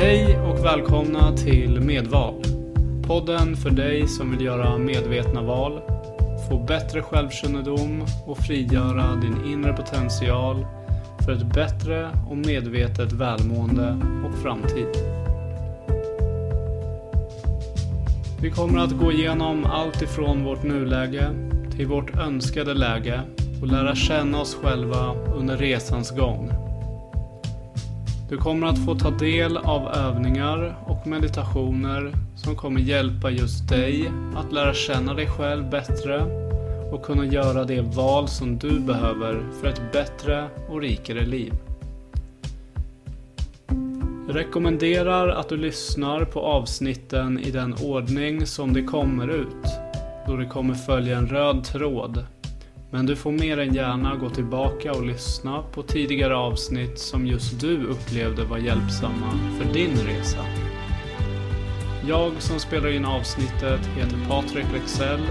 Hej och välkomna till Medval. Podden för dig som vill göra medvetna val, få bättre självkännedom och frigöra din inre potential för ett bättre och medvetet välmående och framtid. Vi kommer att gå igenom allt ifrån vårt nuläge till vårt önskade läge och lära känna oss själva under resans gång. Du kommer att få ta del av övningar och meditationer som kommer hjälpa just dig att lära känna dig själv bättre och kunna göra det val som du behöver för ett bättre och rikare liv. Jag rekommenderar att du lyssnar på avsnitten i den ordning som de kommer ut, då det kommer följa en röd tråd men du får mer än gärna gå tillbaka och lyssna på tidigare avsnitt som just du upplevde var hjälpsamma för din resa. Jag som spelar in avsnittet heter Patrik Lexell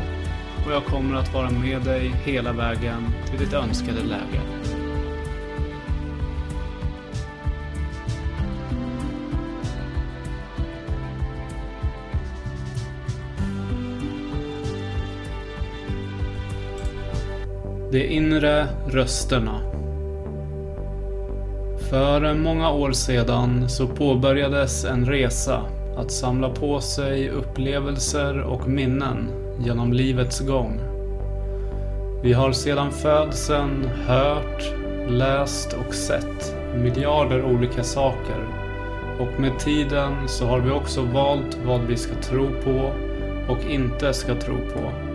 och jag kommer att vara med dig hela vägen till ditt önskade läge. De inre rösterna. För många år sedan så påbörjades en resa att samla på sig upplevelser och minnen genom livets gång. Vi har sedan födseln hört, läst och sett miljarder olika saker och med tiden så har vi också valt vad vi ska tro på och inte ska tro på.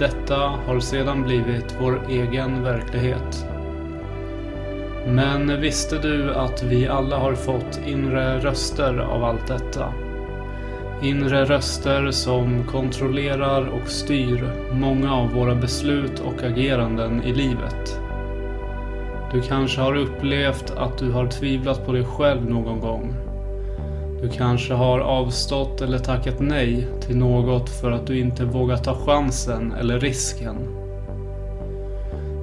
Detta har sedan blivit vår egen verklighet. Men visste du att vi alla har fått inre röster av allt detta? Inre röster som kontrollerar och styr många av våra beslut och ageranden i livet. Du kanske har upplevt att du har tvivlat på dig själv någon gång du kanske har avstått eller tackat nej till något för att du inte vågar ta chansen eller risken.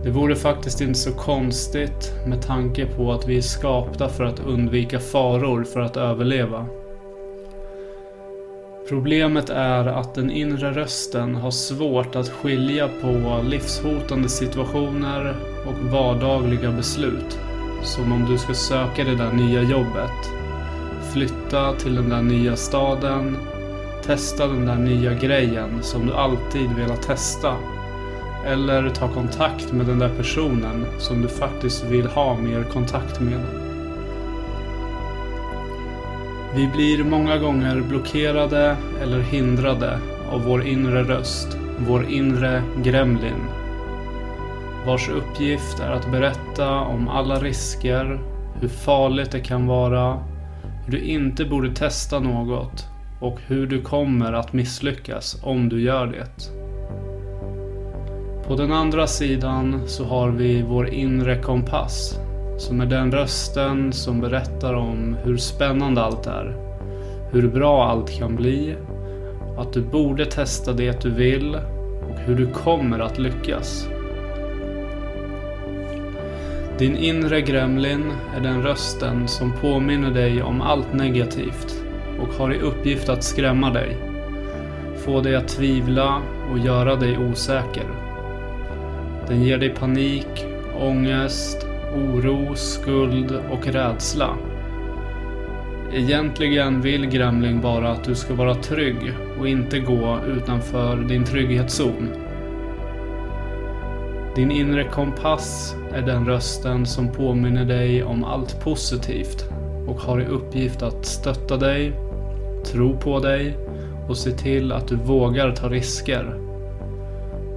Det vore faktiskt inte så konstigt med tanke på att vi är skapta för att undvika faror för att överleva. Problemet är att den inre rösten har svårt att skilja på livshotande situationer och vardagliga beslut. Som om du ska söka det där nya jobbet flytta till den där nya staden, testa den där nya grejen som du alltid velat testa. Eller ta kontakt med den där personen som du faktiskt vill ha mer kontakt med. Vi blir många gånger blockerade eller hindrade av vår inre röst, vår inre gremlin. Vars uppgift är att berätta om alla risker, hur farligt det kan vara hur du inte borde testa något och hur du kommer att misslyckas om du gör det. På den andra sidan så har vi vår inre kompass som är den rösten som berättar om hur spännande allt är, hur bra allt kan bli, att du borde testa det du vill och hur du kommer att lyckas. Din inre gremlin är den rösten som påminner dig om allt negativt och har i uppgift att skrämma dig. Få dig att tvivla och göra dig osäker. Den ger dig panik, ångest, oro, skuld och rädsla. Egentligen vill Gremling bara att du ska vara trygg och inte gå utanför din trygghetszon. Din inre kompass är den rösten som påminner dig om allt positivt och har i uppgift att stötta dig, tro på dig och se till att du vågar ta risker.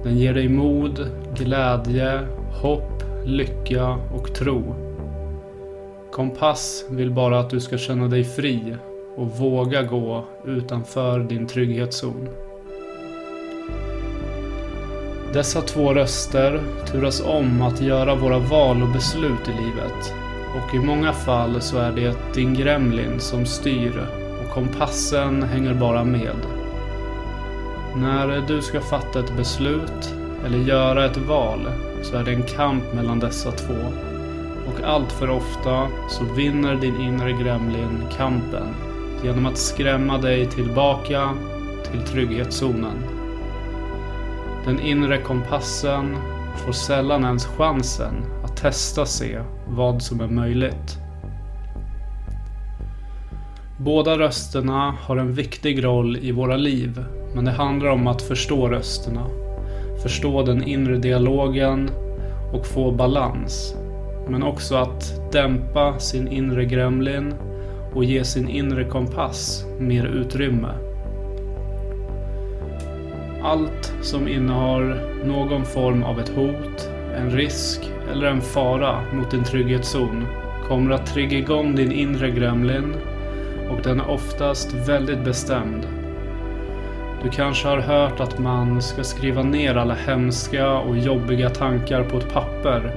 Den ger dig mod, glädje, hopp, lycka och tro. Kompass vill bara att du ska känna dig fri och våga gå utanför din trygghetszon. Dessa två röster turas om att göra våra val och beslut i livet. Och i många fall så är det din gremlin som styr och kompassen hänger bara med. När du ska fatta ett beslut eller göra ett val så är det en kamp mellan dessa två. Och allt för ofta så vinner din inre gremlin kampen genom att skrämma dig tillbaka till trygghetszonen. Den inre kompassen får sällan ens chansen att testa se vad som är möjligt. Båda rösterna har en viktig roll i våra liv, men det handlar om att förstå rösterna, förstå den inre dialogen och få balans. Men också att dämpa sin inre gremlin och ge sin inre kompass mer utrymme. Allt som innehar någon form av ett hot, en risk eller en fara mot din trygghetszon kommer att trigga igång din inre gremlin och den är oftast väldigt bestämd. Du kanske har hört att man ska skriva ner alla hemska och jobbiga tankar på ett papper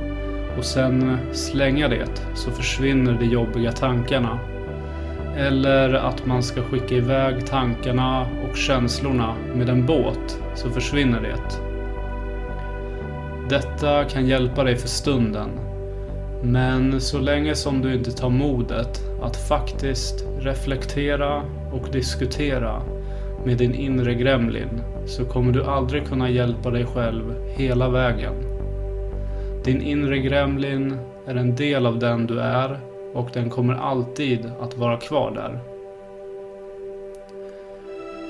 och sen slänga det så försvinner de jobbiga tankarna. Eller att man ska skicka iväg tankarna och känslorna med en båt så försvinner det. Detta kan hjälpa dig för stunden. Men så länge som du inte tar modet att faktiskt reflektera och diskutera med din inre gremlin så kommer du aldrig kunna hjälpa dig själv hela vägen. Din inre gremlin är en del av den du är och den kommer alltid att vara kvar där.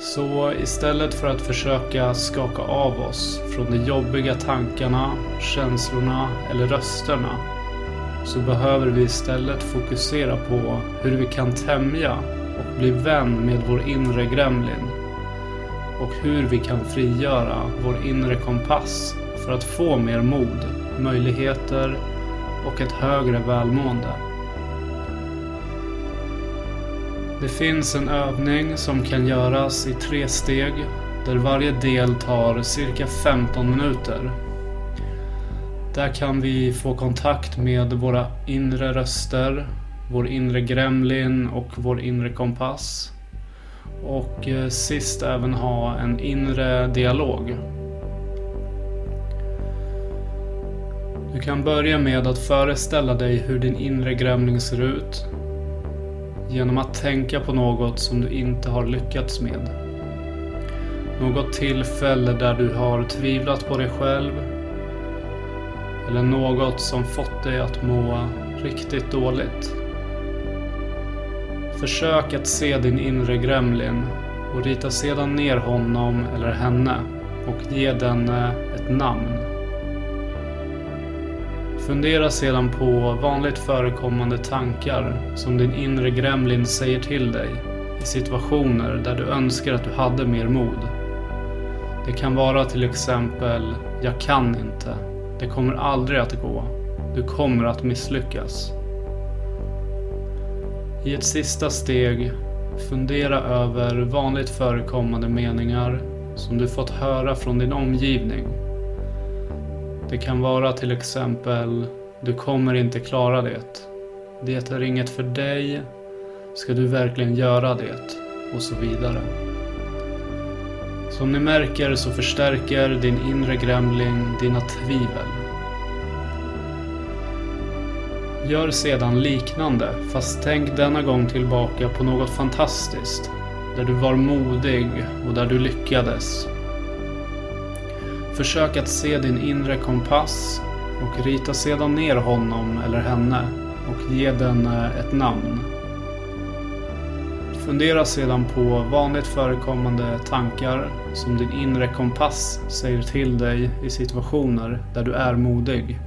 Så istället för att försöka skaka av oss från de jobbiga tankarna, känslorna eller rösterna så behöver vi istället fokusera på hur vi kan tämja och bli vän med vår inre gremlin och hur vi kan frigöra vår inre kompass för att få mer mod, möjligheter och ett högre välmående. Det finns en övning som kan göras i tre steg där varje del tar cirka 15 minuter. Där kan vi få kontakt med våra inre röster, vår inre gremlin och vår inre kompass. Och eh, sist även ha en inre dialog. Du kan börja med att föreställa dig hur din inre gremling ser ut genom att tänka på något som du inte har lyckats med. Något tillfälle där du har tvivlat på dig själv eller något som fått dig att må riktigt dåligt. Försök att se din inre gremlin och rita sedan ner honom eller henne och ge den ett namn. Fundera sedan på vanligt förekommande tankar som din inre gremlin säger till dig i situationer där du önskar att du hade mer mod. Det kan vara till exempel “Jag kan inte”. “Det kommer aldrig att gå”. “Du kommer att misslyckas”. I ett sista steg, fundera över vanligt förekommande meningar som du fått höra från din omgivning det kan vara till exempel Du kommer inte klara det. Det är inget för dig. Ska du verkligen göra det? Och så vidare. Som ni märker så förstärker din inre grämling dina tvivel. Gör sedan liknande, fast tänk denna gång tillbaka på något fantastiskt. Där du var modig och där du lyckades Försök att se din inre kompass och rita sedan ner honom eller henne och ge den eh, ett namn. Fundera sedan på vanligt förekommande tankar som din inre kompass säger till dig i situationer där du är modig.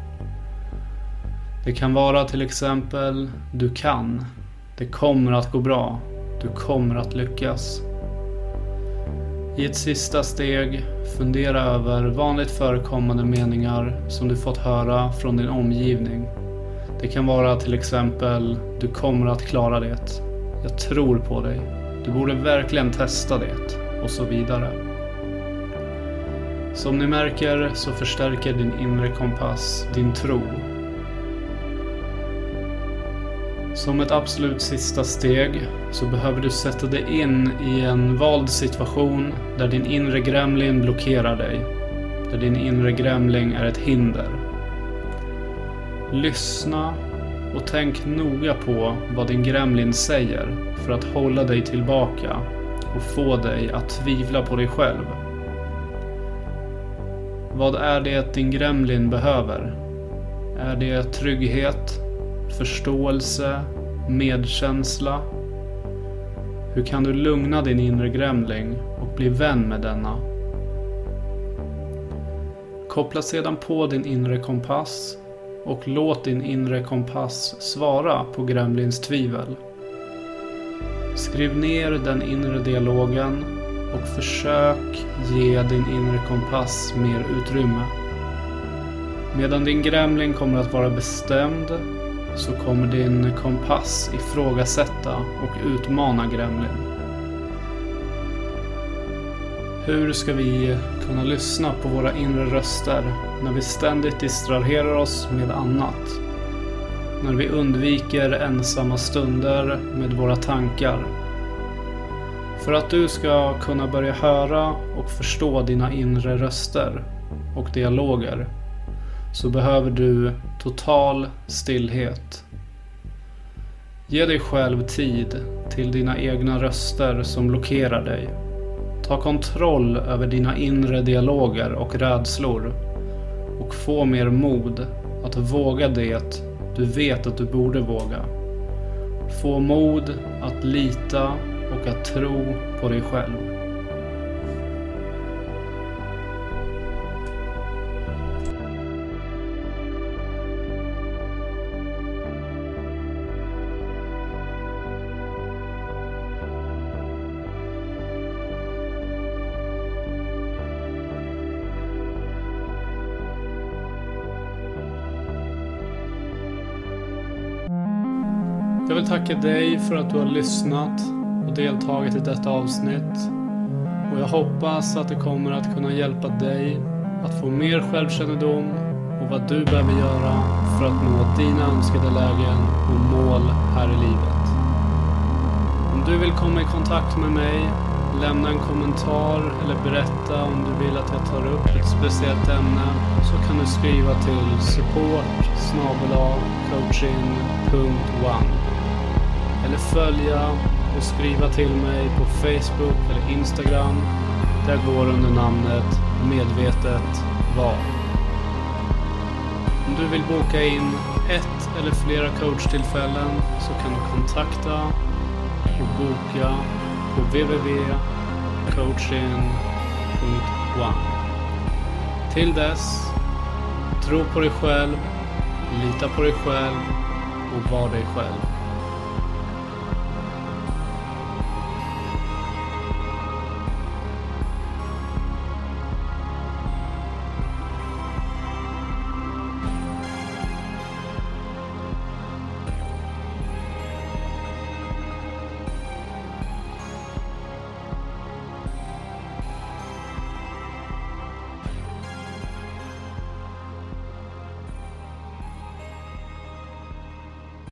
Det kan vara till exempel Du kan. Det kommer att gå bra. Du kommer att lyckas. I ett sista steg, fundera över vanligt förekommande meningar som du fått höra från din omgivning. Det kan vara till exempel Du kommer att klara det. Jag tror på dig. Du borde verkligen testa det. Och så vidare. Som ni märker så förstärker din inre kompass din tro Som ett absolut sista steg så behöver du sätta dig in i en vald situation där din inre gremlin blockerar dig. Där din inre gremling är ett hinder. Lyssna Och tänk noga på vad din gremlin säger för att hålla dig tillbaka och få dig att tvivla på dig själv. Vad är det din gremlin behöver? Är det trygghet, förståelse, medkänsla? Hur kan du lugna din inre gremling och bli vän med denna? Koppla sedan på din inre kompass och låt din inre kompass svara på gremlins tvivel. Skriv ner den inre dialogen och försök ge din inre kompass mer utrymme. Medan din gremling kommer att vara bestämd så kommer din kompass ifrågasätta och utmana gremlin. Hur ska vi kunna lyssna på våra inre röster när vi ständigt distraherar oss med annat? När vi undviker ensamma stunder med våra tankar? För att du ska kunna börja höra och förstå dina inre röster och dialoger så behöver du total stillhet. Ge dig själv tid till dina egna röster som blockerar dig. Ta kontroll över dina inre dialoger och rädslor och få mer mod att våga det du vet att du borde våga. Få mod att lita och att tro på dig själv. Jag vill tacka dig för att du har lyssnat och deltagit i detta avsnitt. Och jag hoppas att det kommer att kunna hjälpa dig att få mer självkännedom och vad du behöver göra för att nå dina önskade lägen och mål här i livet. Om du vill komma i kontakt med mig, lämna en kommentar eller berätta om du vill att jag tar upp ett speciellt ämne så kan du skriva till support coaching.one eller följa och skriva till mig på Facebook eller Instagram. Där går under namnet Medvetet Val. Om du vill boka in ett eller flera coachtillfällen så kan du kontakta och boka på www.coaching.one. Till dess, tro på dig själv, lita på dig själv och var dig själv.